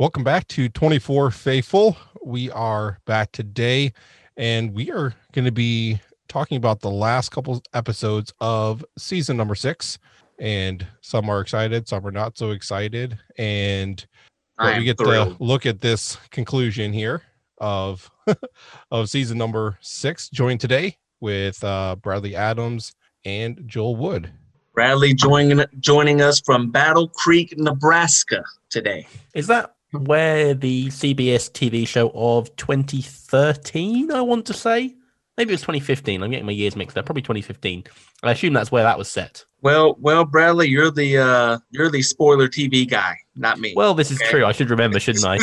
Welcome back to 24 Faithful. We are back today and we are going to be talking about the last couple episodes of season number six. And some are excited, some are not so excited. And we get thrilled. to look at this conclusion here of of season number six. Joined today with uh, Bradley Adams and Joel Wood. Bradley joining joining us from Battle Creek, Nebraska today. Is that where the CBS TV show of 2013? I want to say maybe it was 2015. I'm getting my years mixed up. Probably 2015. I assume that's where that was set. Well, well, Bradley, you're the uh, you're the spoiler TV guy, not me. Well, this is okay? true. I should remember, shouldn't I?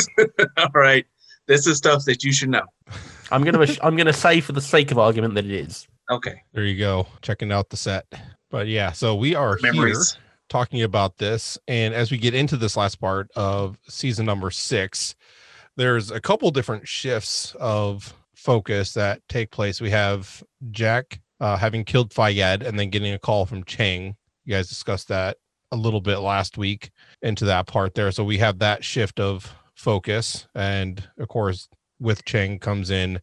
All right, this is stuff that you should know. I'm gonna I'm gonna say for the sake of argument that it is. Okay. There you go. Checking out the set. But yeah, so we are Memories. here talking about this. And as we get into this last part of season number six, there's a couple different shifts of focus that take place. We have Jack uh, having killed Fayed and then getting a call from Chang. You guys discussed that a little bit last week into that part there. So we have that shift of focus. And of course, with Chang comes in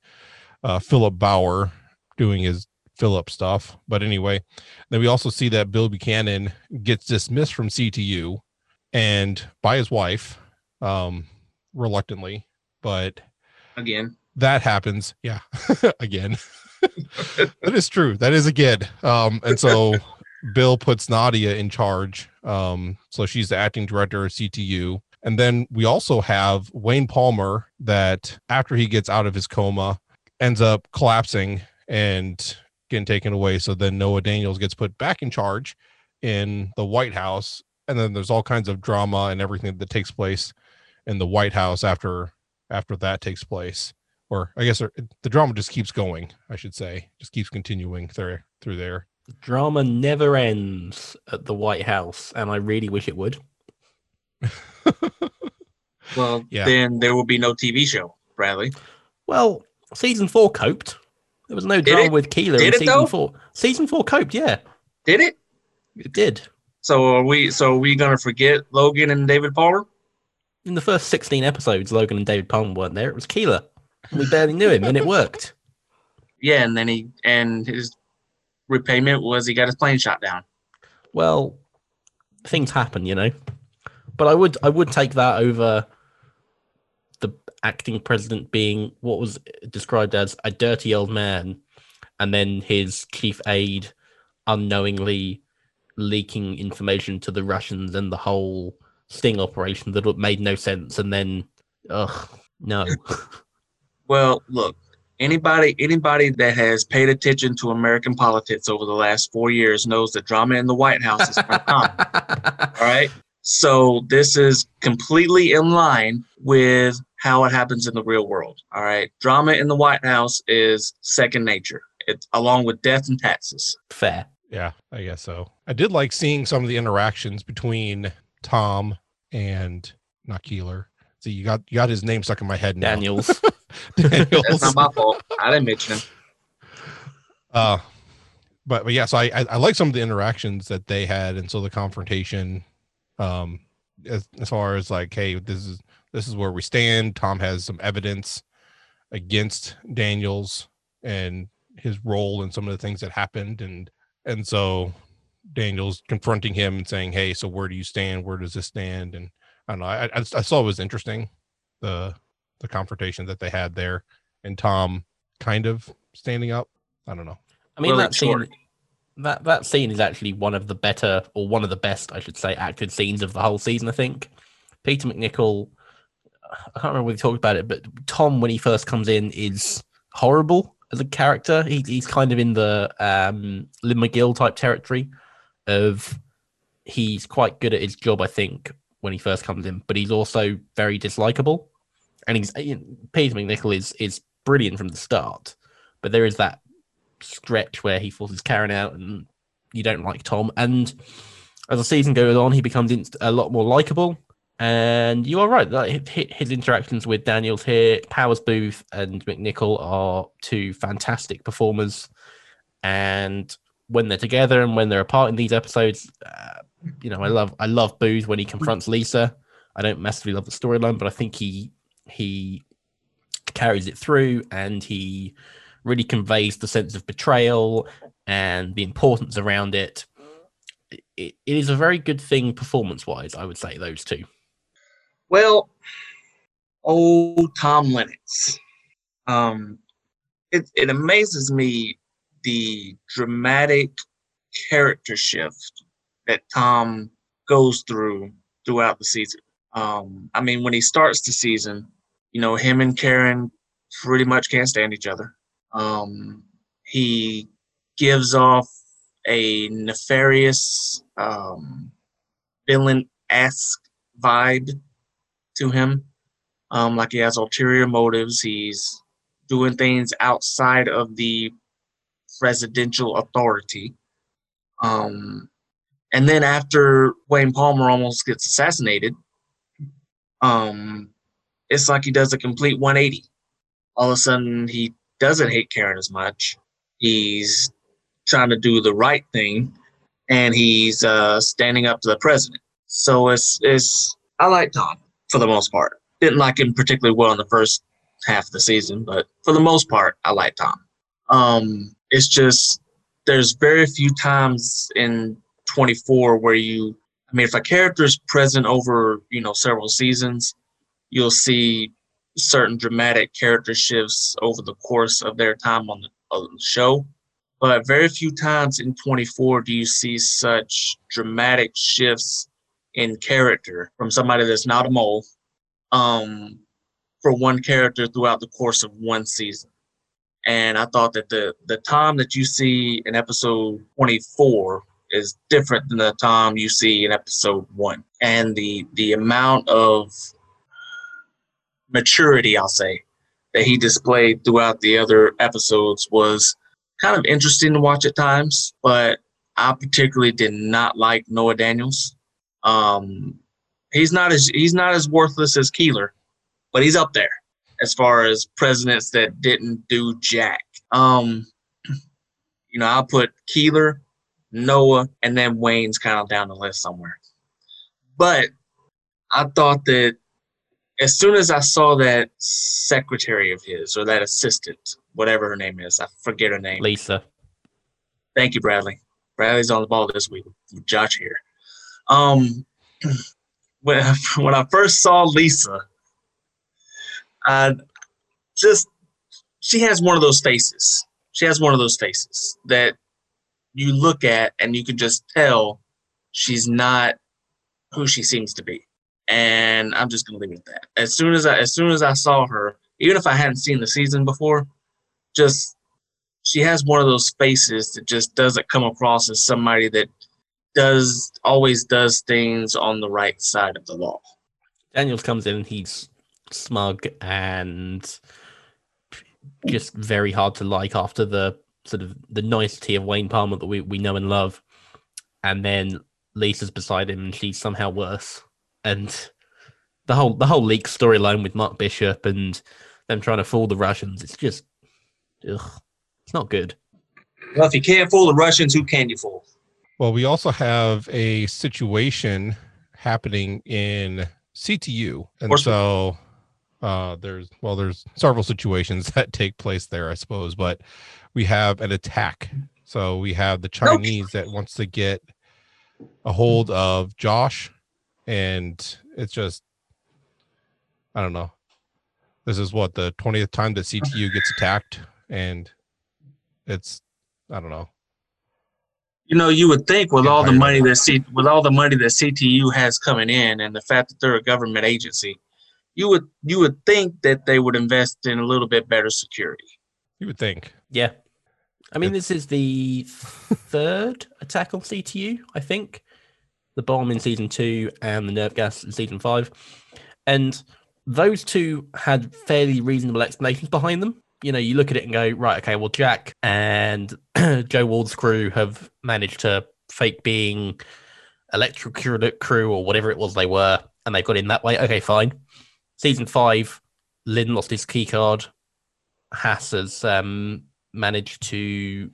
uh, Philip Bauer doing his Philip stuff. But anyway, then we also see that Bill Buchanan gets dismissed from CTU and by his wife, um, reluctantly, but again, that happens. Yeah, again, that is true. That is again. Um, and so Bill puts Nadia in charge. Um, so she's the acting director of CTU. And then we also have Wayne Palmer that after he gets out of his coma ends up collapsing and getting taken away. So then Noah Daniels gets put back in charge in the White House. And then there's all kinds of drama and everything that takes place in the White House after after that takes place. Or I guess er, the drama just keeps going, I should say. Just keeps continuing through through there. The drama never ends at the White House, and I really wish it would. well, yeah. then there will be no TV show, Bradley. Well, season four coped. There was no did drama it? with Keeler did in season though? four. Season four coped, yeah. Did it? It did. So are we? So are we gonna forget Logan and David Palmer? In the first sixteen episodes, Logan and David Palmer weren't there. It was Keeler. We barely knew him, and it worked. Yeah, and then he and his repayment was he got his plane shot down. Well, things happen, you know. But I would I would take that over acting president being what was described as a dirty old man, and then his chief aide unknowingly leaking information to the Russians and the whole sting operation that made no sense. And then, ugh, no. well, look, anybody anybody that has paid attention to American politics over the last four years knows that drama in the White House is common. All right. So this is completely in line with how it happens in the real world. All right. Drama in the White House is second nature. It's along with death and taxes. Fair. Yeah, I guess so. I did like seeing some of the interactions between Tom and not Keeler. See, you got you got his name stuck in my head now. Daniels. Daniels. That's not my fault. I didn't mention him. Uh but but yeah, so I, I I like some of the interactions that they had, and so the confrontation, um, as, as far as like, hey, this is this is where we stand. Tom has some evidence against Daniels and his role in some of the things that happened, and and so Daniels confronting him and saying, "Hey, so where do you stand? Where does this stand?" And I don't know. I, I, I saw it was interesting the the confrontation that they had there, and Tom kind of standing up. I don't know. I mean, that scene, that that scene is actually one of the better, or one of the best, I should say, acted scenes of the whole season. I think Peter MacNicol I can't remember when we talked about it, but Tom, when he first comes in, is horrible as a character. He, he's kind of in the um, Lynn McGill type territory of he's quite good at his job, I think, when he first comes in, but he's also very dislikable. And he's Peter MacNicol is is brilliant from the start, but there is that stretch where he forces Karen out, and you don't like Tom. And as the season goes on, he becomes a lot more likable. And you are right that his interactions with Daniels here, Powers Boothe, and MacNicol are two fantastic performers. And when they're together and when they're apart in these episodes, uh, you know, I love I love Boothe when he confronts Lisa I don't massively love the storyline, but I think he he carries it through and he really conveys the sense of betrayal and the importance around it. It, it is a very good thing performance wise, I would say, those two. Well, old Tom Lennox. Um, it, it amazes me the dramatic character shift that Tom goes through throughout the season. Um, I mean, when he starts the season, you know, him and Karen pretty much can't stand each other. Um, he gives off a nefarious, um, villain esque vibe to him. Um, like he has ulterior motives. He's doing things outside of the presidential authority. Um, and then after Wayne Palmer almost gets assassinated, um, it's like he does a complete 180. All of a sudden, he doesn't hate Karen as much. He's trying to do the right thing, and he's uh, standing up to the president. So it's it's I like Tom for the most part. Didn't like him particularly well in the first half of the season, but for the most part, I like Tom. Um, it's just there's very few times in 24 where you I mean if a character is present over, you know, several seasons, you'll see certain dramatic character shifts over the course of their time on the, on the show. But very few times in 24 do you see such dramatic shifts in character from somebody that's not a mole um, for one character throughout the course of one season. And I thought that the the time that you see in episode 24 is different than the time you see in episode one. And the the amount of maturity, I'll say, that he displayed throughout the other episodes was kind of interesting to watch at times, but I particularly did not like Noah Daniels. Um, he's not as he's not as worthless as Keeler, but he's up there as far as presidents that didn't do jack. Um, you know, I'll put Keeler, Noah, and then Wayne's kind of down the list somewhere. But I thought that as soon as I saw that secretary of his or that assistant, whatever her name is, I forget her name. Lisa. Thank you, Bradley. Bradley's on the ball this week with Josh here. Um, when I, when I first saw Lisa, I just she has one of those faces. She has one of those faces that you look at and you can just tell she's not who she seems to be and I'm just gonna leave it at that. As soon as I as soon as I saw her, even if I hadn't seen the season before, just she has one of those faces that just doesn't come across as somebody that does always does things on the right side of the law. Daniels comes in and he's smug and just very hard to like after the sort of the nicety of Wayne Palmer that we, we know and love. And then Lisa's beside him and she's somehow worse and the whole the whole leak storyline with Mark Bishop and them trying to fool the Russians. It's just, ugh, it's not good. Well, if you can't fool the Russians, who can you fool? Well, we also have a situation happening in CTU, and so uh, there's well, there's several situations that take place there, I suppose, but we have an attack. So we have the Chinese that wants to get a hold of Josh and it's just I don't know. This is what the 20th time the CTU gets attacked and it's I don't know. You know, you would think with all the money that C, with all the money that CTU has coming in and the fact that they're a government agency, you would you would think that they would invest in a little bit better security. You would think. Yeah. I mean, this is the third attack on CTU, I think the bomb in season two and the nerve gas in season five. And those two had fairly reasonable explanations behind them. You know, you look at it and go, right, okay, well, Jack and Joe Ward's crew have managed to fake being electrocuted crew or whatever it was they were, and they've got in that way. Okay, fine. Season five, Lynn lost his key card. Haas has um, managed to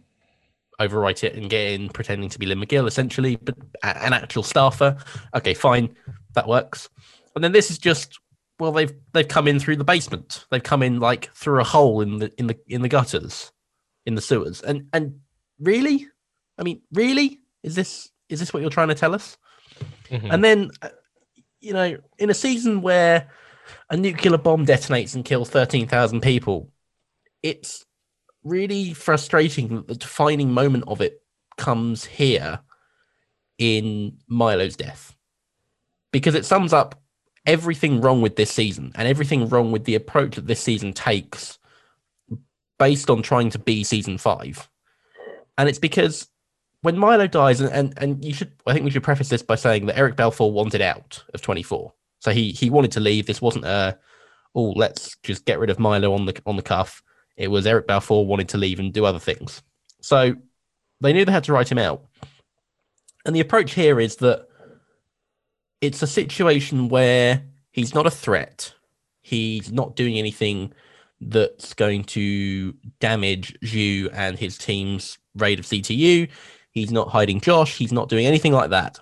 overwrite it and get in pretending to be Lynn McGill, essentially, but an actual staffer. Okay, fine, that works. And then this is just well, they've they've come in through the basement. They've come in like through a hole in the in the in the gutters, in the sewers. And and really, I mean, really, is this is this what you're trying to tell us? Mm-hmm. And then, uh, you know, in a season where a nuclear bomb detonates and kills thirteen thousand people, it's really frustrating that the defining moment of it comes here in Milo's death because it sums up everything wrong with this season and everything wrong with the approach that this season takes based on trying to be season five. And it's because when Milo dies, and, and, and you should, I think we should preface this by saying that Eric Balfour wanted out of 24. So he, he wanted to leave. This wasn't a, oh, let's just get rid of Milo on the, on the cuff. It was Eric Balfour wanted to leave and do other things. So they knew they had to write him out. And the approach here is that it's a situation where he's not a threat. He's not doing anything that's going to damage Zhu and his team's raid of CTU. He's not hiding Josh. He's not doing anything like that.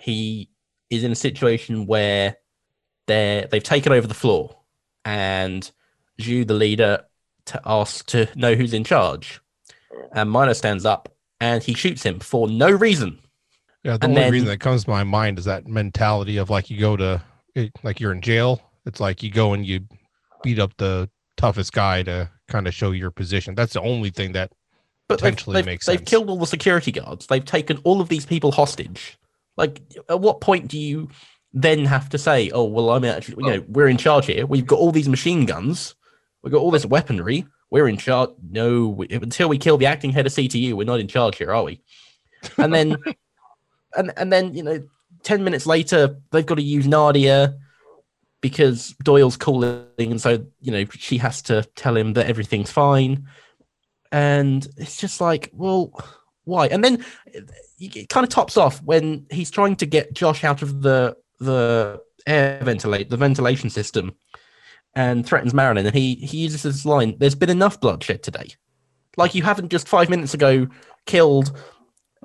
He is in a situation where they're they've taken over the floor, and Zhu, the leader, to ask to know who's in charge. And Milo stands up and he shoots him for no reason. Yeah, the and only then, reason that comes to my mind is that mentality of like you go to like you're in jail. It's like you go and you beat up the toughest guy to kind of show your position. That's the only thing that but potentially they've, makes they've, sense. They've killed all the security guards. They've taken all of these people hostage. Like, at what point do you then have to say, "Oh, well, I'm actually, you oh. know, we're in charge here. We've got all these machine guns. We've got all this weaponry. We're in charge." No, we, until we kill the acting head of CTU, we're not in charge here, are we? And then and and then you know, ten minutes later, they've got to use Nadia because Doyle's calling, and so you know she has to tell him that everything's fine. And it's just like, well, why? And then it kind of tops off when he's trying to get Josh out of the the air ventilate the ventilation system and threatens Marilyn and he he uses this line there's been enough bloodshed today like you haven't just 5 minutes ago killed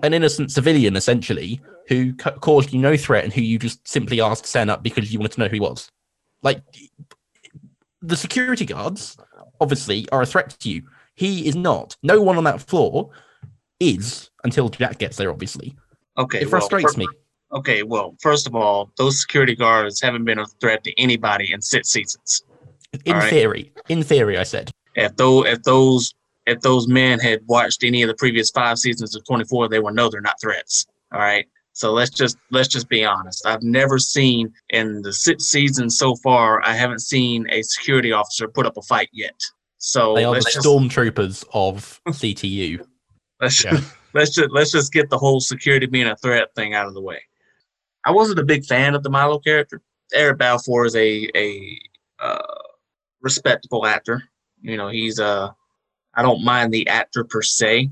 an innocent civilian essentially who caused you no threat and who you just simply asked to stand up because you wanted to know who he was. Like the security guards obviously are a threat to you. He is not. No one on that floor is until Jack gets there. Obviously, okay. It frustrates well, me. Okay, well, first of all, those security guards haven't been a threat to anybody in six seasons. In all theory, in theory, I said. If those if those if those men had watched any of the previous five seasons of 24, they would know they're not threats. All right. So let's just let's just be honest. I've never seen in the six seasons so far. I haven't seen a security officer put up a fight yet. So they are the stormtroopers of CTU. Let's yeah. let's just let's just get the whole security being a threat thing out of the way. I wasn't a big fan of the Milo character. Eric Balfour is a a uh, respectable actor. You know, he's a I don't mind the actor per se.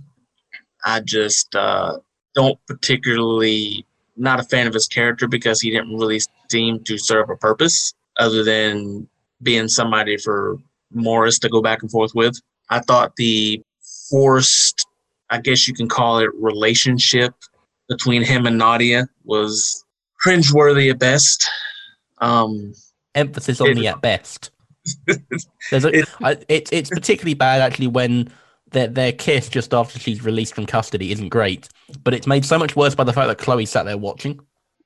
I just uh, don't particularly not a fan of his character because he didn't really seem to serve a purpose other than being somebody for Morris to go back and forth with. I thought the forced, I guess you can call it, relationship between him and Nadia was cringeworthy at best. Um, Emphasis on it, the at best. There's a, it, I, it, it's particularly bad actually when their their kiss just after she's released from custody isn't great, but it's made so much worse by the fact that Chloe sat there watching.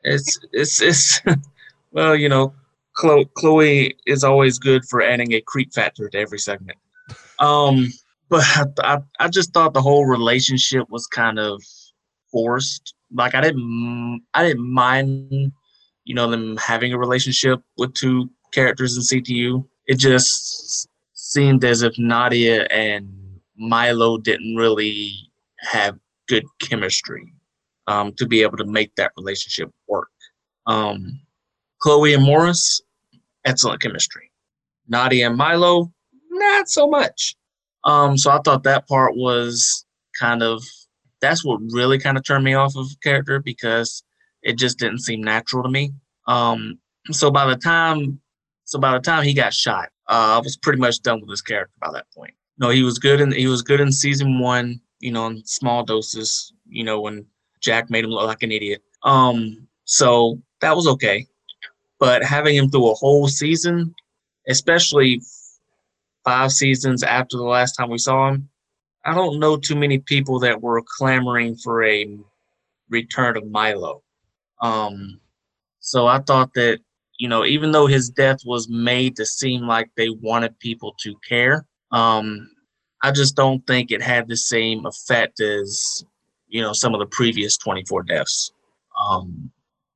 It's it's it's well, you know, Chloe, Chloe is always good for adding a creep factor to every segment. Um, but I, I just thought the whole relationship was kind of forced. Like I didn't I didn't mind, you know, them having a relationship with two characters in CTU it just seemed as if Nadia and Milo didn't really have good chemistry um, to be able to make that relationship work. Um, Chloe and Morris, excellent chemistry. Nadia and Milo, not so much. Um, so I thought that part was kind of that's what really kind of turned me off of character because it just didn't seem natural to me. Um, so by the time so by the time he got shot, uh, I was pretty much done with his character by that point. No, he was good and he was good in season one. You know, in small doses. You know, when Jack made him look like an idiot. Um, so that was okay. but having him through a whole season, especially five seasons after the last time we saw him, I don't know too many people that were clamoring for a return of Milo. Um, so I thought that, you know, even though his death was made to seem like they wanted people to care, um, I just don't think it had the same effect as, you know, some of the previous 24 deaths, um,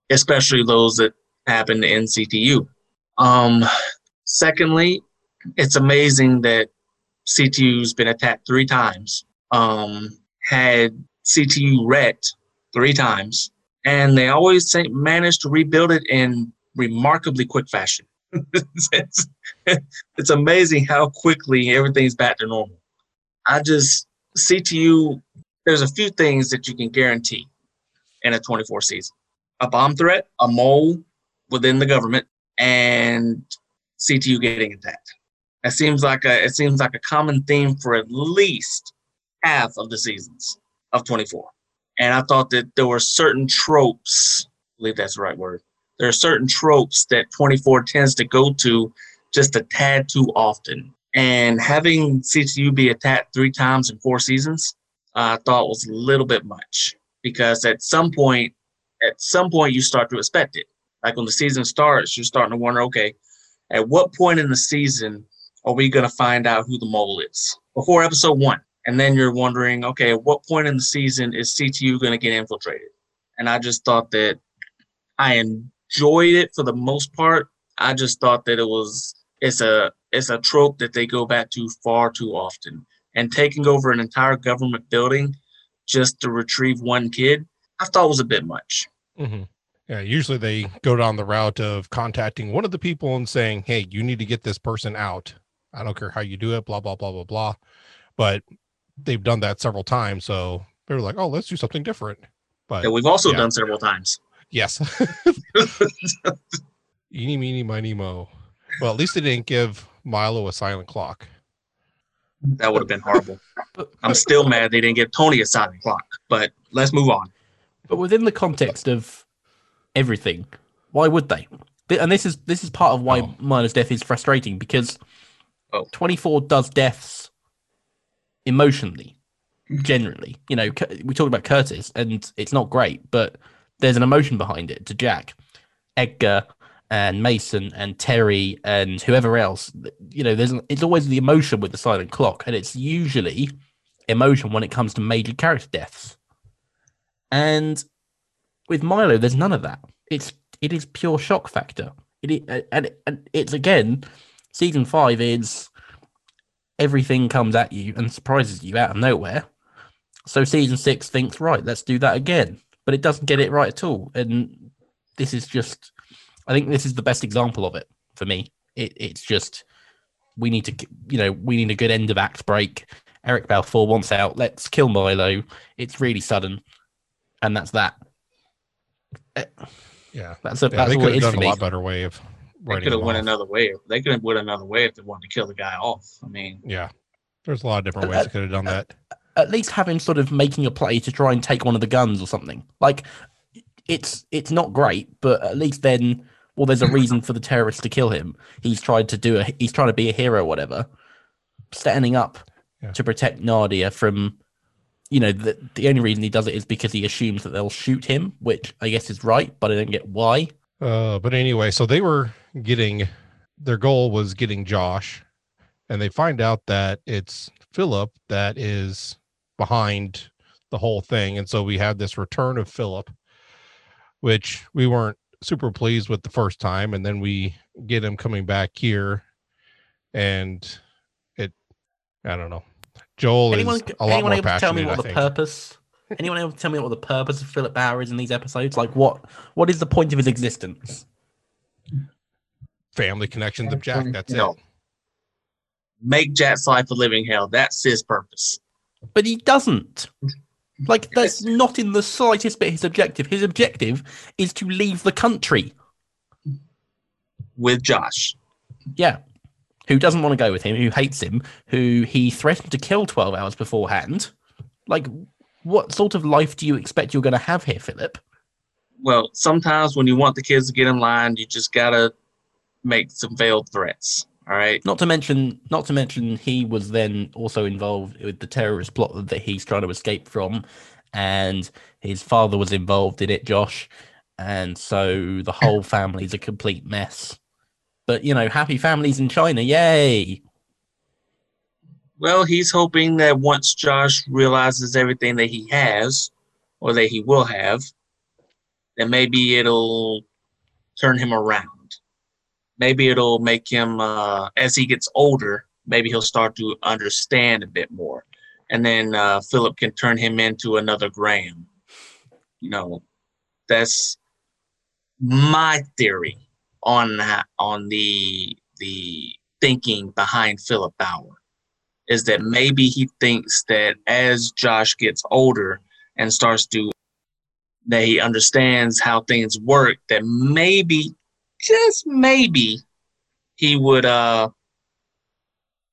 especially those that happened in CTU. Um, secondly, it's amazing that CTU's been attacked three times, um, had CTU wrecked three times, and they always managed to rebuild it in remarkably quick fashion. it's, it's amazing how quickly everything's back to normal. I just CTU. There's a few things that you can guarantee in a 24 season: a bomb threat, a mole within the government, and CTU getting attacked. It seems like a it seems like a common theme for at least half of the seasons of 24. And I thought that there were certain tropes, I believe that's the right word. There are certain tropes that 24 tends to go to just a tad too often. And having CTU be attacked three times in four seasons, I thought was a little bit much because at some point, at some point you start to expect it. Like when the season starts, you're starting to wonder, okay, at what point in the season are we going to find out who the mole is? Before episode one. And then you're wondering, okay, at what point in the season is CTU going to get infiltrated? And I just thought that I enjoyed it for the most part. I just thought that it was it's a it's a trope that they go back to far too often. And taking over an entire government building just to retrieve one kid, I thought was a bit much. Mm-hmm. Yeah, usually they go down the route of contacting one of the people and saying, "Hey, you need to get this person out." I don't care how you do it, blah blah blah blah blah. But they've done that several times, so they were like, "Oh, let's do something different." But that we've also yeah. done several times. Yes. Eeny, meeny, miny, mo. Well, at least they didn't give Milo a silent clock. That would have been horrible. I'm still mad they didn't give Tony a silent clock. But let's move on. But within the context of everything, why would they? And this is this is part of why oh. Milo's death is frustrating because oh. 24 does deaths emotionally, generally. You know, we talked about Curtis, and it's not great, but there's an emotion behind it to Jack, Edgar, and Mason and Terry and whoever else. You know, there's it's always the emotion with the silent clock, and it's usually emotion when it comes to major character deaths. And with Milo, there's none of that. It's it is pure shock factor. It and, and it's again season five is everything comes at you and surprises you out of nowhere. So season six thinks, right, let's do that again. But it doesn't get it right at all. And this is just I think this is the best example of it for me. It, it's just we need to you know, we need a good end of act break. Eric Balfour wants out. Let's kill Milo. It's really sudden. And that's that. Yeah. That's a, yeah, that's all it is for me. a lot better way of they could have went off. another way. They could have went another way if they wanted to kill the guy off. I mean, yeah, there's a lot of different ways uh, they could have done that. At least having sort of making a play to try and take one of the guns or something. Like it's it's not great, but at least then, well, there's a reason for the terrorists to kill him. He's tried to do a he's trying to be a hero, or whatever. Standing up yeah. to protect Nadia from, you know, the the only reason he does it is because he assumes that they'll shoot him, which I guess is right, but I don't get why. Uh, but anyway, so they were getting their goal was getting Josh, and they find out that it's Philip that is behind the whole thing. And so we had this return of Philip, which we weren't super pleased with the first time. And then we get him coming back here. And it, I don't know. Joel anyone, is a lot more passionate. Tell me what I the think. purpose Anyone able to tell me what the purpose of Philip Bauer is in these episodes? Like, what what is the point of his existence? Family connections of Jack. That's no. it. Make Jack's life a living hell. That's his purpose. But he doesn't. Like, that's not in the slightest bit his objective. His objective is to leave the country with Josh. Yeah. Who doesn't want to go with him, who hates him, who he threatened to kill 12 hours beforehand. Like, what sort of life do you expect you're going to have here, Philip? well, sometimes when you want the kids to get in line, you just gotta make some veiled threats. All right. Not to mention, not to mention, he was then also involved with the terrorist plot that he's trying to escape from, and his father was involved in it, Josh, and so the whole family's a complete mess. But you know, happy families in China, yay! Well, he's hoping that once Josh realizes everything that he has, or that he will have, then maybe it'll turn him around maybe it'll make him uh, as he gets older maybe he'll start to understand a bit more. And then uh, philip can turn him into another graham. You know that's my theory on on the the thinking behind philip bauer is that maybe he thinks that as josh gets older and starts to that he understands how things work that maybe just maybe he would uh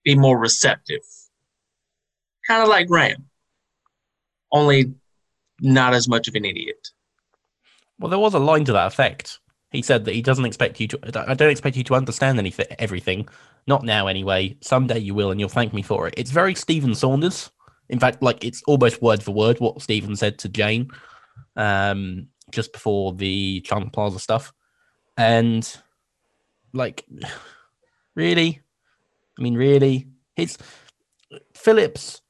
be more receptive. Kind of like Graham. Only not as much of an idiot. Well, there was a line to that effect. He said that he doesn't expect you to. I don't expect you to understand anything, everything. Not now, anyway. Someday you will, and you'll thank me for it. It's very Stephen Saunders. In fact, like it's almost word for word what Stephen said to Jane, um, just before the Chandler Plaza stuff. And like, really? I mean, really? His Philip's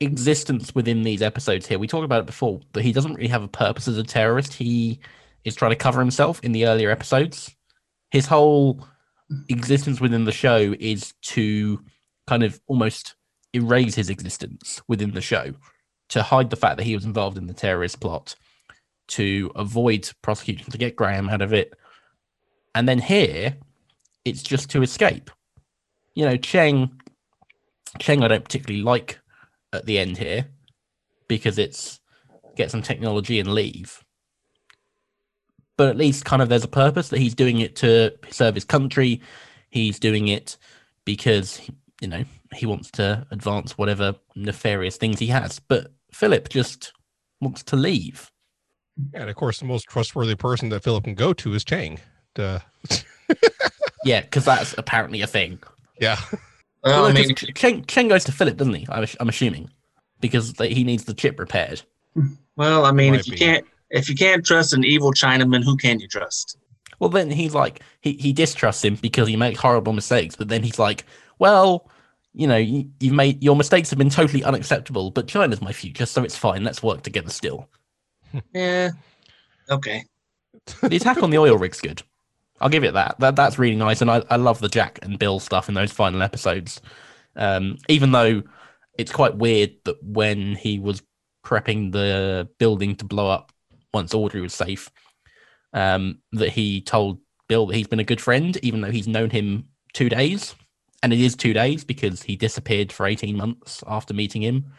existence within these episodes here, we talked about it before, but he doesn't really have a purpose as a terrorist. He is trying to cover himself in the earlier episodes. His whole existence within the show is to kind of almost erase his existence within the show to hide the fact that he was involved in the terrorist plot, to avoid prosecution, to get Graham out of it, and then here, it's just to escape. You know, Cheng, Cheng, I don't particularly like at the end here because it's get some technology and leave. But at least, kind of, there's a purpose that he's doing it to serve his country. He's doing it because you know he wants to advance whatever nefarious things he has. But Philip just wants to leave. And of course, the most trustworthy person that Philip can go to is Cheng. Uh... yeah, because that's apparently a thing. Yeah. Well, I mean, Cheng, Cheng goes to Philip, doesn't he? I'm, I'm assuming because he needs the chip repaired. Well, I mean, if you be. can't if you can't trust an evil Chinaman, who can you trust? Well, then he's like he he distrusts him because he makes horrible mistakes. But then he's like, well, you know, you, you've made your mistakes have been totally unacceptable. But China's my future, so it's fine. Let's work together still. yeah. Okay. The attack on the oil rig's good. I'll give it that. That that's really nice, and I, I love the Jack and Bill stuff in those final episodes. Um, even though it's quite weird that when he was prepping the building to blow up once Audrey was safe, um, that he told Bill that he's been a good friend, even though he's known him two days, and it is two days because he disappeared for eighteen months after meeting him,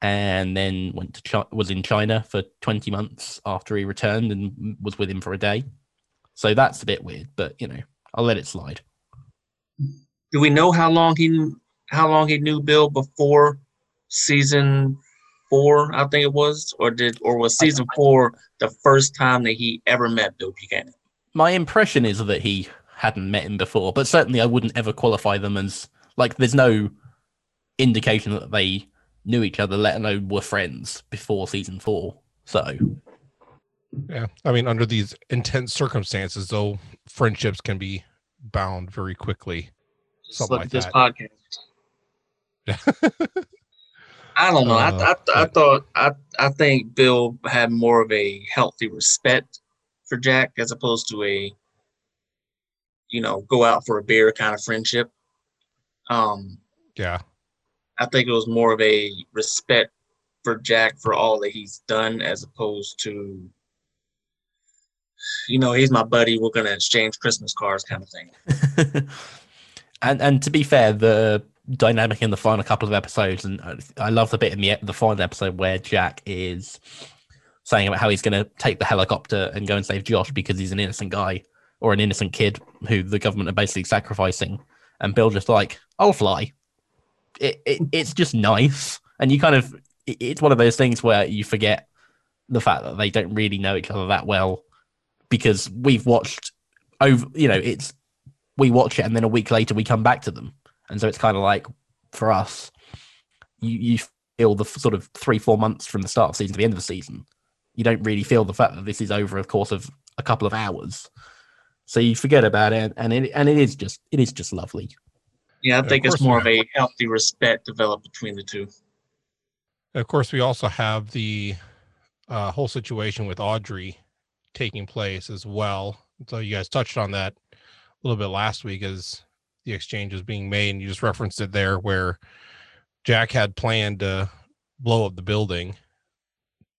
and then went to was in China for twenty months after he returned and was with him for a day. So that's a bit weird, but you know, I'll let it slide. Do we know how long he how long he knew Bill before season four? I think it was, or did or was season four the first time that he ever met Bill Buchanan? My impression is that he hadn't met him before, but certainly I wouldn't ever qualify them as like. There's no indication that they knew each other, let alone were friends before season four. So yeah. I mean, under these intense circumstances, though, friendships can be bound very quickly. Just Something like this that. podcast. I don't know. Uh, I, I, I thought I I think Bill had more of a healthy respect for Jack as opposed to a you know go out for a beer kind of friendship. Um. Yeah. I think it was more of a respect for Jack for all that he's done as opposed to you know, he's my buddy. We're gonna exchange Christmas cards, kind of thing. and and to be fair, the dynamic in the final couple of episodes, and I love the bit in the the final episode where Jack is saying about how he's going to take the helicopter and go and save Josh because he's an innocent guy or an innocent kid who the government are basically sacrificing, and Bill just like, I'll fly. It, it it's just nice, and you kind of it, it's one of those things where you forget the fact that they don't really know each other that well because we've watched over you know it's we watch it and then a week later we come back to them. And so it's kind of like for us you you feel the sort of three four months from the start of the season to the end of the season you don't really feel the fact that this is over a course of a couple of hours. So you forget about it and it and it is just it is just lovely. Yeah i think it's more of a healthy respect developed between the two. Of course we also have the uh, whole situation with audrey taking place as well so you guys touched on that a little bit last week as the exchange was being made, and you just referenced it there where Jack had planned to blow up the building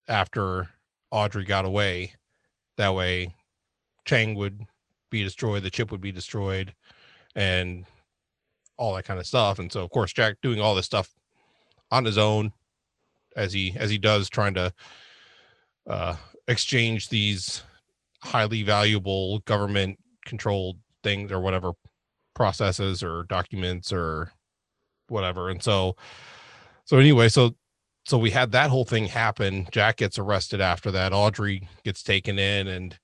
after Audrey got away. That way, Chang would be destroyed, the chip would be destroyed, and all that kind of stuff. And so, of course, Jack doing all this stuff on his own, as he as he does, trying to uh, exchange these highly valuable government controlled things or whatever processes or documents or whatever. And so, so anyway, so so we had that whole thing happen. Jack gets arrested after that. Audrey gets taken in, and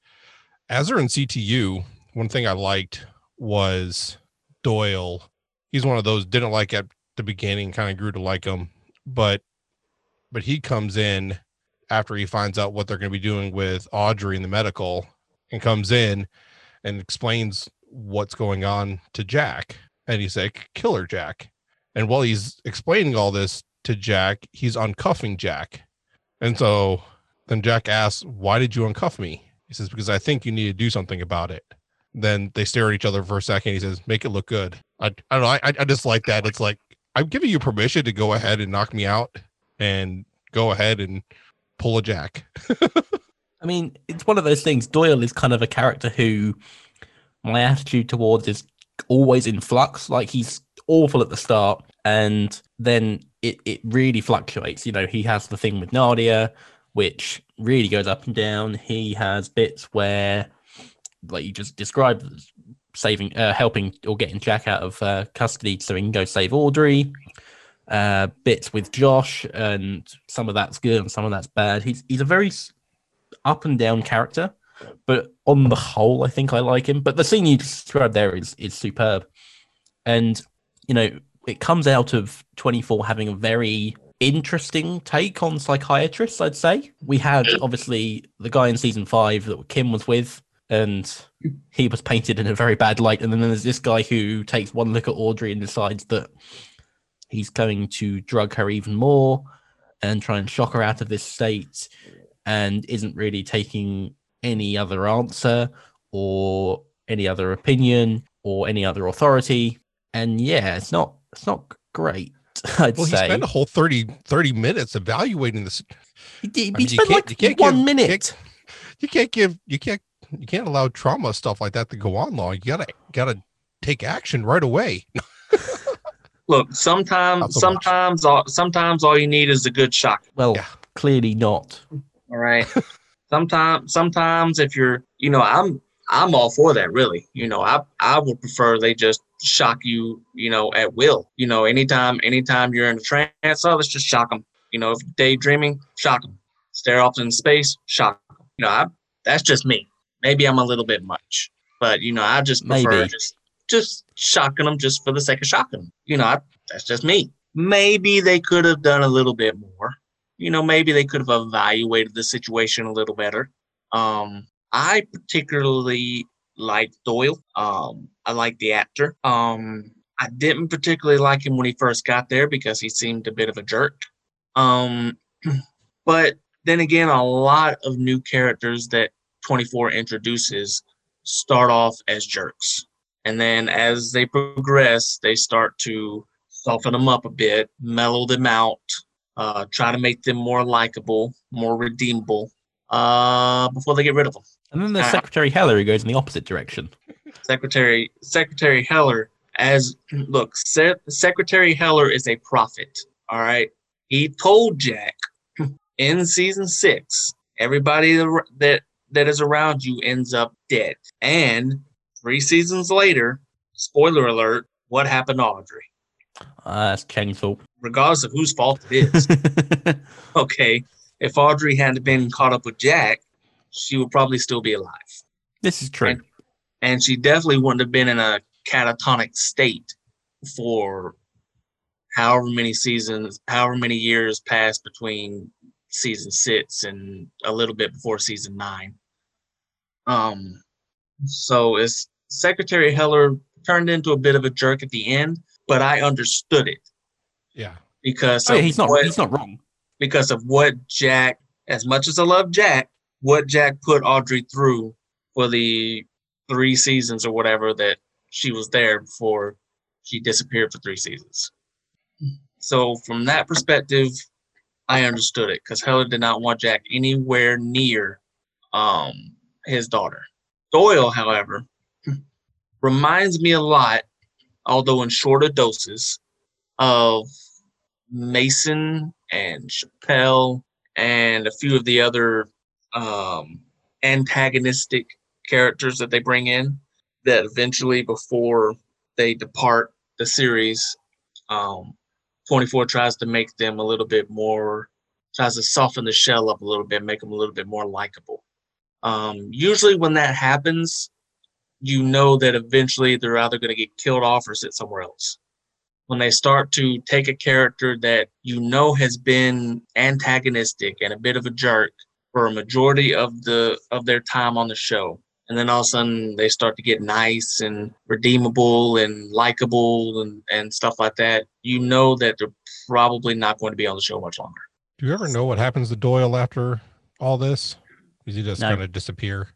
as they're in CTU, one thing I liked was Doyle. He's one of those didn't like at the beginning, kind of grew to like him, but but he comes in after he finds out what they're going to be doing with Audrey in the medical and comes in and explains what's going on to Jack. And he's like, Killer Jack. And while he's explaining all this to Jack, he's uncuffing Jack. And so then Jack asks, Why did you uncuff me? He says, Because I think you need to do something about it. Then they stare at each other for a second. He says, Make it look good. I, I don't know. I, I just like that. It's like, I'm giving you permission to go ahead and knock me out and go ahead and pull a Jack. I mean, it's one of those things. Doyle is kind of a character who my attitude towards is always in flux. Like he's awful at the start, and then it it really fluctuates. You know, he has the thing with Nadia, which really goes up and down. He has bits where, like you just described, saving, uh, helping or getting Jack out of uh, custody so he can go save Audrey. Uh, bits with Josh, and some of that's good and some of that's bad. He's he's a very up and down character but on the whole, I think I like him. But the scene you described there is is superb, and you know it comes out of 24 having a very interesting take on psychiatrists. I'd say we had obviously the guy in season five that Kim was with, and he was painted in a very bad light. And then there's this guy who takes one look at Audrey and decides that he's going to drug her even more and try and shock her out of this state and isn't really taking any other answer or any other opinion or any other authority. And yeah, it's not it's not great. I'd well, say. he spent a whole 30, 30 minutes evaluating this. He, he, I mean, spent like you can't one give, minute. You can't, you can't give you can't you can't allow trauma stuff like that to go on long. You gotta gotta take action right away. Look, sometimes sometimes all, sometimes all you need is a good shock. Well, yeah. clearly not. All right. sometimes sometimes if you're you know i'm i'm all for that really you know i i would prefer they just shock you you know at will you know anytime anytime you're in a trance oh let's just shock them you know if daydreaming shock them stare off in space shock them you know I, that's just me maybe i'm a little bit much but you know i just prefer maybe. just just shocking them just for the sake of shocking them you know I, that's just me maybe they could have done a little bit more you know, maybe they could have evaluated the situation a little better. Um, I particularly like Doyle. Um, I like the actor. Um, I didn't particularly like him when he first got there because he seemed a bit of a jerk. Um, but then again, a lot of new characters that 24 introduces start off as jerks. And then as they progress, they start to soften them up a bit, mellow them out, uh, try to make them more likable, more redeemable uh, before they get rid of them. And then there's uh, Secretary Heller who goes in the opposite direction. Secretary Secretary Heller, as look, Se- Secretary Heller is a prophet. All right, he told Jack in season six, everybody that that is around you ends up dead. And three seasons later, spoiler alert, what happened to Audrey? Uh, that's Chang's fault. Regardless of whose fault it is. okay. if Audrey hadn't been caught up with Jack, she would probably still be alive. This is true. And, and she definitely wouldn't have been in a catatonic state for however many seasons, however many years passed between season six and a little bit before season nine. Um, so it's Secretary Heller turned into a bit of a jerk at the end, but I understood it. Yeah, because oh, yeah, he's not what, he's not wrong. Because of what Jack, as much as I love Jack, what Jack put Audrey through for the three seasons or whatever that she was there before she disappeared for three seasons. So from that perspective, I understood it because Heller did not want Jack anywhere near um, his daughter. Doyle, however, reminds me a lot, although in shorter doses, of Mason and Chappelle and a few of the other um, antagonistic characters that they bring in that eventually before they depart the series um, 24 tries to make them a little bit more tries to soften the shell up a little bit make them a little bit more likable. Um, usually when that happens you know that eventually they're either going to get killed off or sit somewhere else. When they start to take a character that you know has been antagonistic and a bit of a jerk for a majority of the of their time on the show and then all of a sudden they start to get nice and redeemable and likable and, and stuff like that you know that they're probably not going to be on the show much longer. Do you ever know what happens to doyle after all this? Does he just no. kind of disappear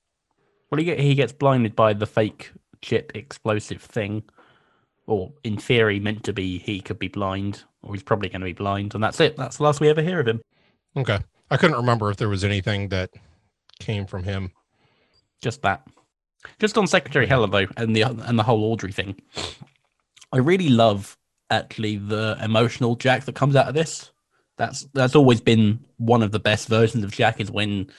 well he, get, he gets blinded by the fake chip explosive thing or in theory meant to be he could be blind or he's probably going to be blind and that's it that's the last we ever hear of him okay I couldn't remember if there was anything that came from him. Just that. Just on Secretary Heller though, and the and the whole Audrey thing. I really love actually the emotional Jack that comes out of this. That's that's always been one of the best versions of Jack is when,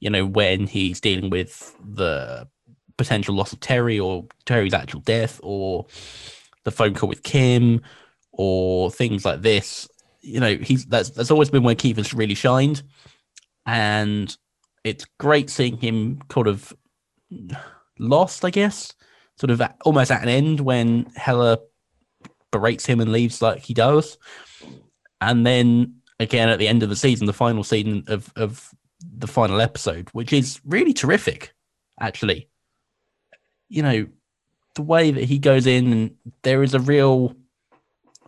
you know, when he's dealing with the potential loss of Teri or Teri's actual death or the phone call with Kim or things like this you know, he's that's that's always been where Kiefer has really shined, and it's great seeing him kind of lost, I guess, sort of at, almost at an end when Heller berates him and leaves like he does, and then again at the end of the season, the final season of of the final episode, which is really terrific, actually. You know, the way that he goes in, and there is a real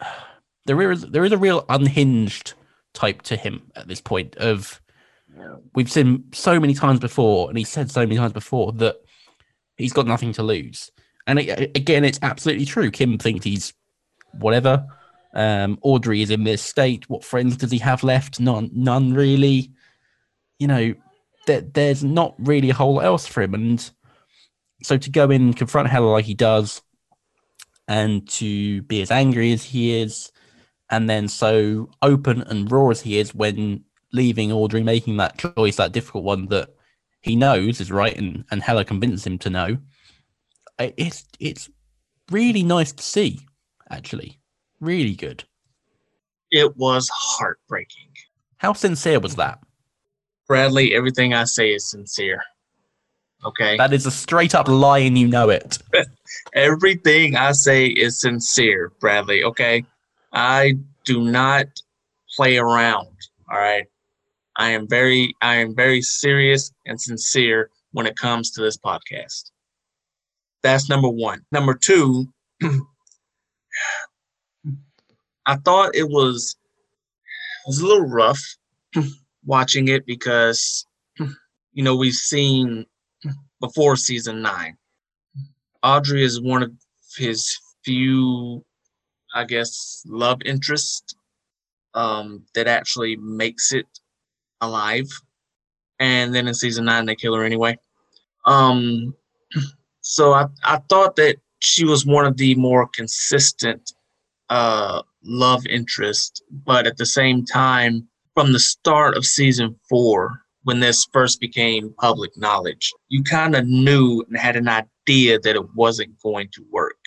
there is there is a real unhinged type to him at this point. Of we've seen so many times before, and he said so many times before that he's got nothing to lose. And it, again, it's absolutely true. Kim thinks he's whatever. Um, Audrey is in this state. What friends does he have left? None, none really. You know, there, there's not really a whole lot else for him. And so to go in and confront Heller like he does, and to be as angry as he is, and then so open and raw as he is when leaving Audrey, making that choice, that difficult one that he knows is right, and and Heller convinces him to know. It's it's really nice to see, actually, really good. It was heartbreaking. How sincere was that? Bradley, everything I say is sincere. Okay. That is a straight up lie and you know it. everything I say is sincere, Bradley. Okay. I do not play around. All right. I am very I am very serious and sincere when it comes to this podcast. That's number 1. Number 2, I thought it was it was a little rough watching it because you know we've seen before season 9 Audrey is one of his few I guess, love interest um, that actually makes it alive. And then in season nine, they kill her anyway. Um, so I, I thought that she was one of the more consistent uh, love interest, but at the same time, from the start of season four, when this first became public knowledge, you kind of knew and had an idea that it wasn't going to work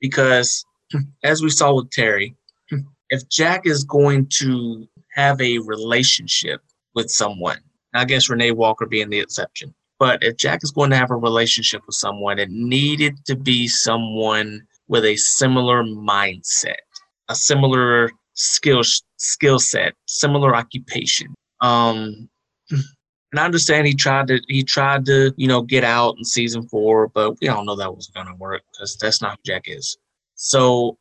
because as we saw with Teri, if Jack is going to have a relationship with someone. I guess Renee Walker being the exception. But if Jack is going to have a relationship with someone, it needed to be someone with a similar mindset, a similar skill skill set, similar occupation. Um, and I understand he tried to he tried to you know get out in season four, but we all know that wasn't to work because that's not who Jack is. So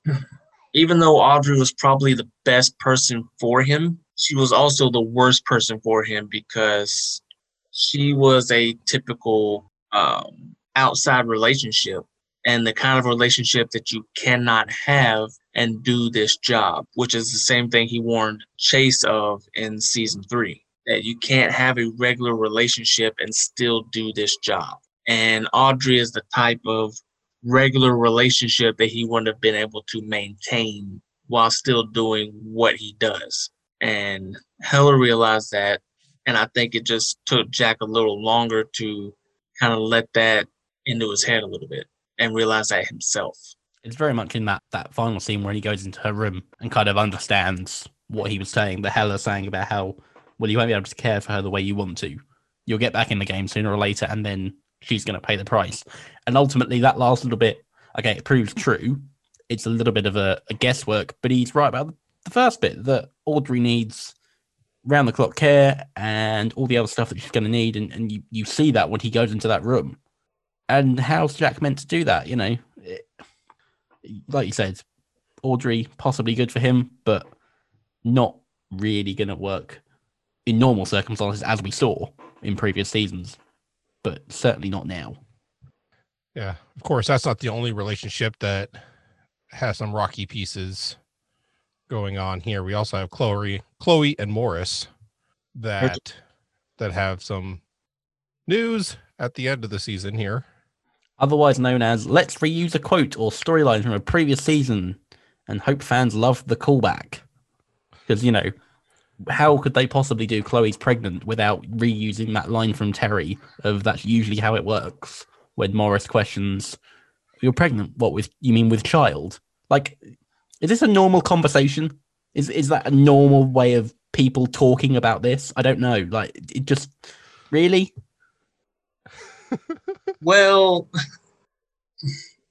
even though Audrey was probably the best person for him, she was also the worst person for him because she was a typical um, outside relationship and the kind of relationship that you cannot have and do this job, which is the same thing he warned Chase of in season three that you can't have a regular relationship and still do this job. And Audrey is the type of regular relationship that he wouldn't have been able to maintain while still doing what he does. And Heller realized that. And I think it just took Jack a little longer to kind of let that into his head a little bit and realize that himself. It's very much in that that final scene where he goes into her room and kind of understands what he was saying, the Heller saying about how well you won't be able to care for her the way you want to. You'll get back in the game sooner or later, and then she's going to pay the price. And ultimately, that last little bit, okay, it proves true. It's a little bit of a, a guesswork, but he's right about the first bit that Audrey needs round the clock care and all the other stuff that she's going to need. And, and you, you see that when he goes into that room. And how's Jack meant to do that? You know, it, like you said, Audrey possibly good for him, but not really going to work in normal circumstances, as we saw in previous seasons, but certainly not now. Yeah, of course, that's not the only relationship that has some rocky pieces going on here. We also have Chloe, Chloe and Morris that that have some news at the end of the season here otherwise known as Let's Reuse a Quote or Storyline from a Previous Season, and hope fans love the callback. Because, you know, how could they possibly do Chloe's pregnant without reusing that line from Teri of that's usually how it works when Morris questions, You're pregnant? What with you mean with child? Like, is this a normal conversation? Is is that a normal way of people talking about this? I don't know. Like it just really well,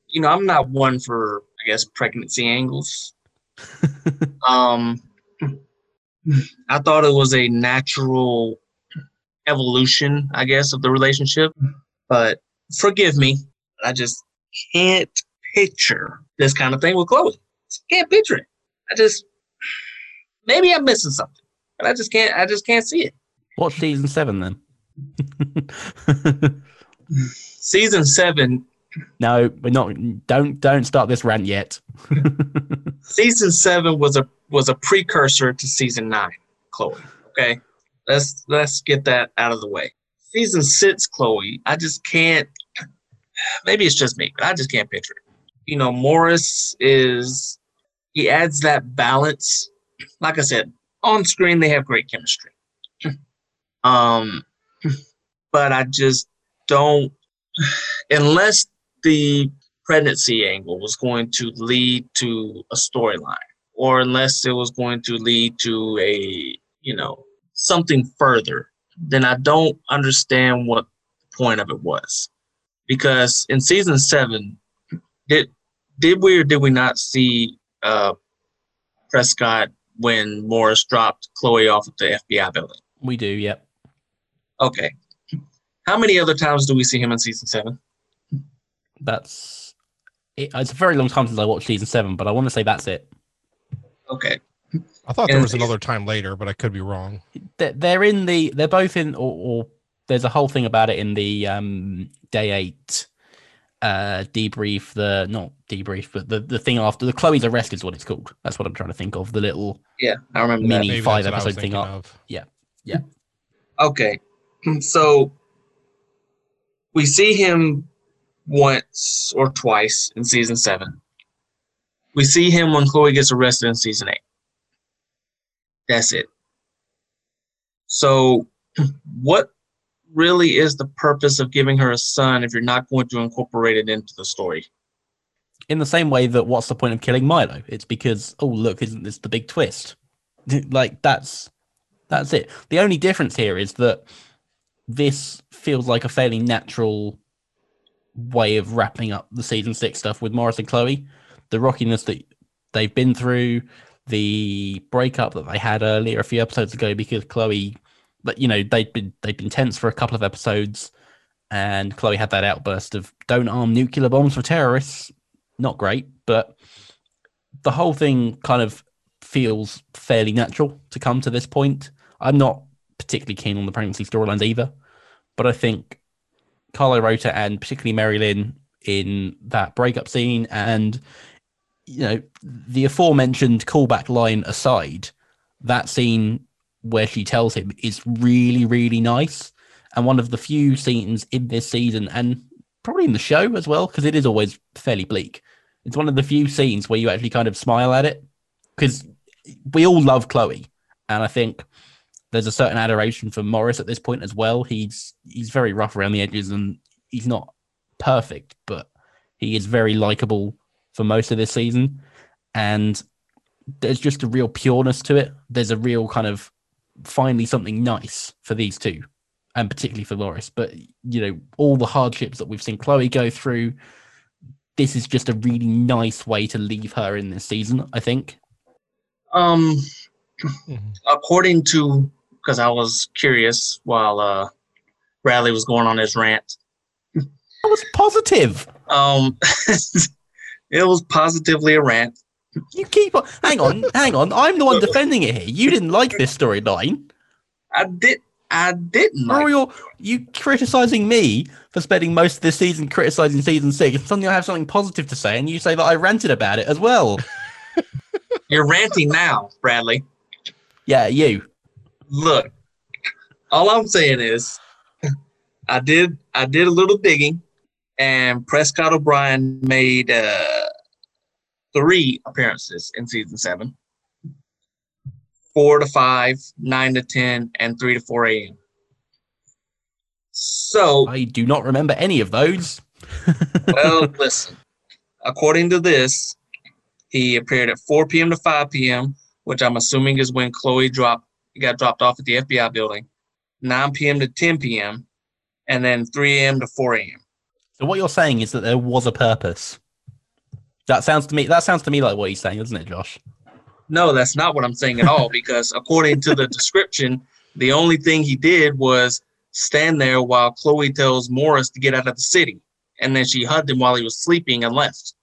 you know, I'm not one for, I guess, pregnancy angles. um, I thought it was a natural evolution, I guess, of the relationship. But forgive me, I just can't picture this kind of thing with Chloe. Just can't picture it. I just maybe I'm missing something, but I just can't. I just can't see it. Watch season seven then. season seven. No, we're not. Don't don't start this rant yet. season seven was a was a precursor to season nine, Chloe. Okay, let's let's get that out of the way. Season six, Chloe. I just can't. Maybe it's just me, but I just can't picture it. You know, Morris is he adds that balance. Like I said, on screen they have great chemistry. um, but I just don't unless the pregnancy angle was going to lead to a storyline or unless it was going to lead to a you know something further then i don't understand what the point of it was. Because in season seven did did we or did we not see uh prescott when morris dropped chloe off at the fbi building? We do yep. Okay how many other times do we see him in season seven? That's it, it's a very long time since I watched season seven, but I want to say that's it. Okay. I thought there was another time later, but I could be wrong. They're in the. They're both in, or, or there's a whole thing about it in the um, day eight uh debrief the not debrief but the the thing after the chloe's arrest is what it's called that's what i'm trying to think of the little yeah i remember mini five episode thing of. yeah yeah okay so we see him once or twice in season seven. We see him when Chloe gets arrested in season eight. That's it. So, what really is the purpose of giving her a son if you're not going to incorporate it into the story? In the same way that what's the point of killing Milo? It's because, oh, look, isn't this the big twist? like, that's That's it. The only difference here is that this feels like a fairly natural way of wrapping up the season six stuff with Morris and Chloe. The rockiness that they've been through, the breakup that they had earlier a few episodes ago because Chloe, but you know they'd been they'd been tense for a couple of episodes, and Chloe had that outburst of "Don't arm nuclear bombs for terrorists." Not great, but the whole thing kind of feels fairly natural to come to this point. I'm not particularly keen on the pregnancy storylines either, but I think Carlo Rota and particularly Mary Lynn in that breakup scene and you know the aforementioned callback line aside, that scene where she tells him is really really nice. And one of the few scenes in this season and probably in the show as well because it is always fairly bleak. It's one of the few scenes where you actually kind of smile at it because we all love Chloe, and I think there's a certain adoration for Morris at this point as well. He's he's very rough around the edges and he's not perfect, but he is very likable for most of this season. And there's just a real pureness to it. There's a real kind of finally something nice for these two, and particularly for Morris. But you know, all the hardships that we've seen Chloe go through, this is just a really nice way to leave her in this season, I think. Um, mm-hmm. according to because I was curious while uh, Bradley was going on his rant. I was positive. Um, it was positively a rant. You keep on. Hang on, hang on. I'm the one defending it here. You didn't like this storyline. I did. I didn't. Like you're you criticizing me for spending most of this season criticizing season six. Suddenly, I have something positive to say, and you say that I ranted about it as well. You're ranting now, Bradley. Yeah, you. Look, all I'm saying is, I did I did a little digging, and Prescott O'Brian made uh, three appearances in season seven. Four to five, nine to ten, and three to four a.m. So I do not remember any of those. well, listen. According to this, he appeared at 4 p.m. to 5 p.m., which I'm assuming is when Chloe dropped got dropped off at the FBI building. 9 p.m. to 10 p.m. and then 3 a.m. to 4 a.m. So what you're saying is that there was a purpose. That sounds to me that sounds to me like what he's saying, doesn't it, Josh? No, that's not what I'm saying at all because according to the description, the only thing he did was stand there while Chloe tells Morris to get out of the city. And then she hugged him while he was sleeping and left.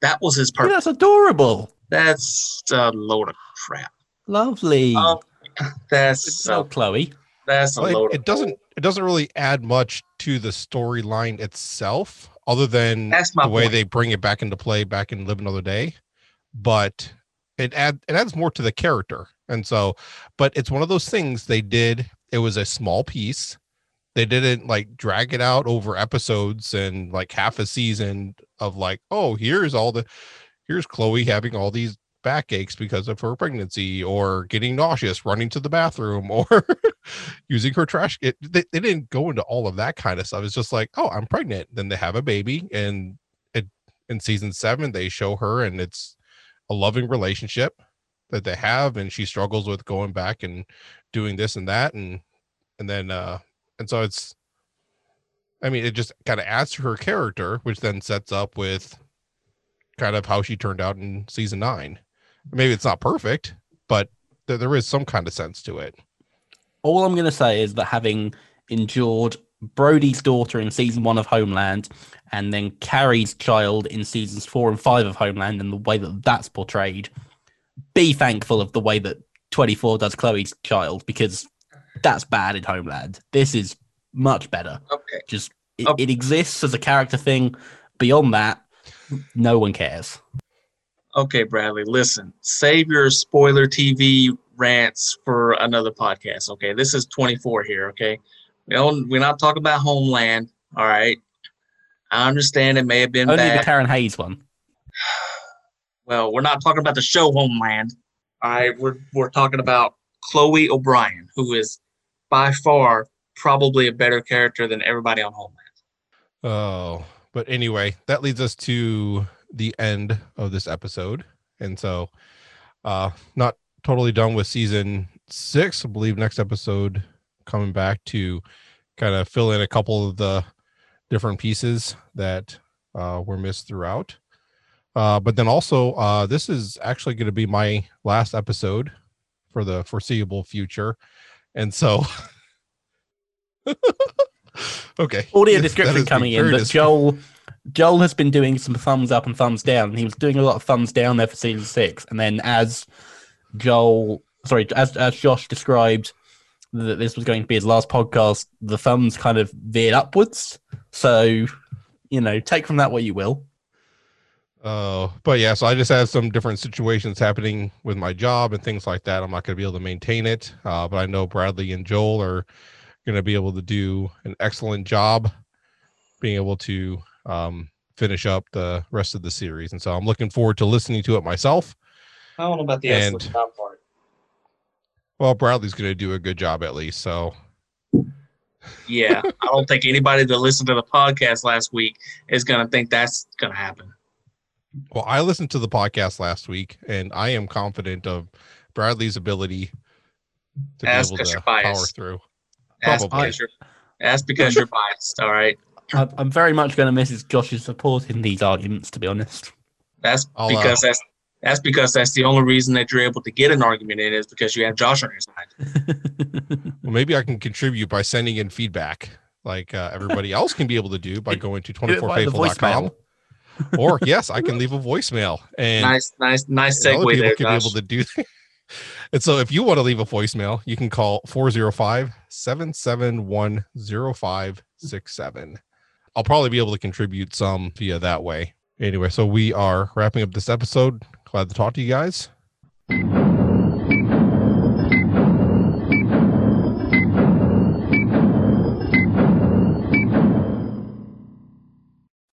That was his purpose. that's adorable. That's a load of crap. Lovely. Um, that's so Chloe. That's a well. It, it doesn't. It doesn't really add much to the storyline itself, other than that's the point. way they bring it back into play back in Live Another Day. But it add it adds more to the character, and so. But it's one of those things they did. It was a small piece they didn't like drag it out over episodes and like half a season of like oh here's all the here's chloe having all these backaches because of her pregnancy or getting nauseous running to the bathroom or using her trash it, they, they didn't go into all of that kind of stuff. It's just like oh i'm pregnant. Then they have a baby and it in season seven they show her and it's a loving relationship that they have and she struggles with going back and doing this and that and and then uh and so it's i mean it just kind of adds to her character which then sets up with kind of how she turned out in season nine maybe it's not perfect but th- there is some kind of sense to it all i'm going to say is that having endured brody's daughter in season one of homeland and then carrie's child in seasons four and five of homeland and the way that that's portrayed be thankful of the way that 24 does chloe's child because that's bad in Homeland. This is much better. Okay. Just it, okay. it exists as a character thing. Beyond that, no one cares. Okay, Bradley, listen. Save your spoiler TV rants for another podcast. Okay, this is 24 here. Okay, we don't, we're not talking about Homeland. All right, I understand it may have been only bad. the Karen Hayes one. Well, we're not talking about the show Homeland. All right, we're we're talking about Chloe O'Brian, who is by far probably a better character than everybody on Homeland. Oh, but anyway, that leads us to the end of this episode. And so, uh, not totally done with season six, I believe next episode coming back to kind of fill in a couple of the different pieces that uh, were missed throughout. Uh, but then also, uh, this is actually going to be my last episode for the foreseeable future. And so, okay. Audio Yes, description coming in, but Joel Joel has been doing some thumbs up and thumbs down. He was doing a lot of thumbs down there for season six, and then as Joel, sorry, as as Josh described that this was going to be his last podcast, the thumbs kind of veered upwards. So, you know, take from that what you will. Oh, but yeah, so I just had some different situations happening with my job and things like that. I'm not going to be able to maintain it, uh, but I know Bradley and Joel are going to be able to do an excellent job being able to um, finish up the rest of the series. And so I'm looking forward to listening to it myself. I don't know about the And- excellent job part. Well, Bradley's going to do a good job at least. So Yeah, I don't think anybody that listened to the podcast last week is going to think that's going to happen. Well, I listened to the podcast last week, and I am confident of Bradley's ability to That's be able to you're power biased. through. That's Probably. because you're, that's because you're biased. All right. I- I'm very much going to miss Josh's support in these arguments, to be honest. That's I'll, because uh, that's that's because that's the only reason that you're able to get an argument in is because you have Josh on your side. Well, maybe I can contribute by sending in feedback, like uh, everybody else can be able to do by going to Do it via the 24faithful.com. Or yes, I can leave a voicemail, and, nice, nice, nice and other people there, can be able to do. and so, if you want to leave a voicemail, you can call 405-771-0567. I'll probably be able to contribute some via that way. Anyway, so we are wrapping up this episode. Glad to talk to you guys.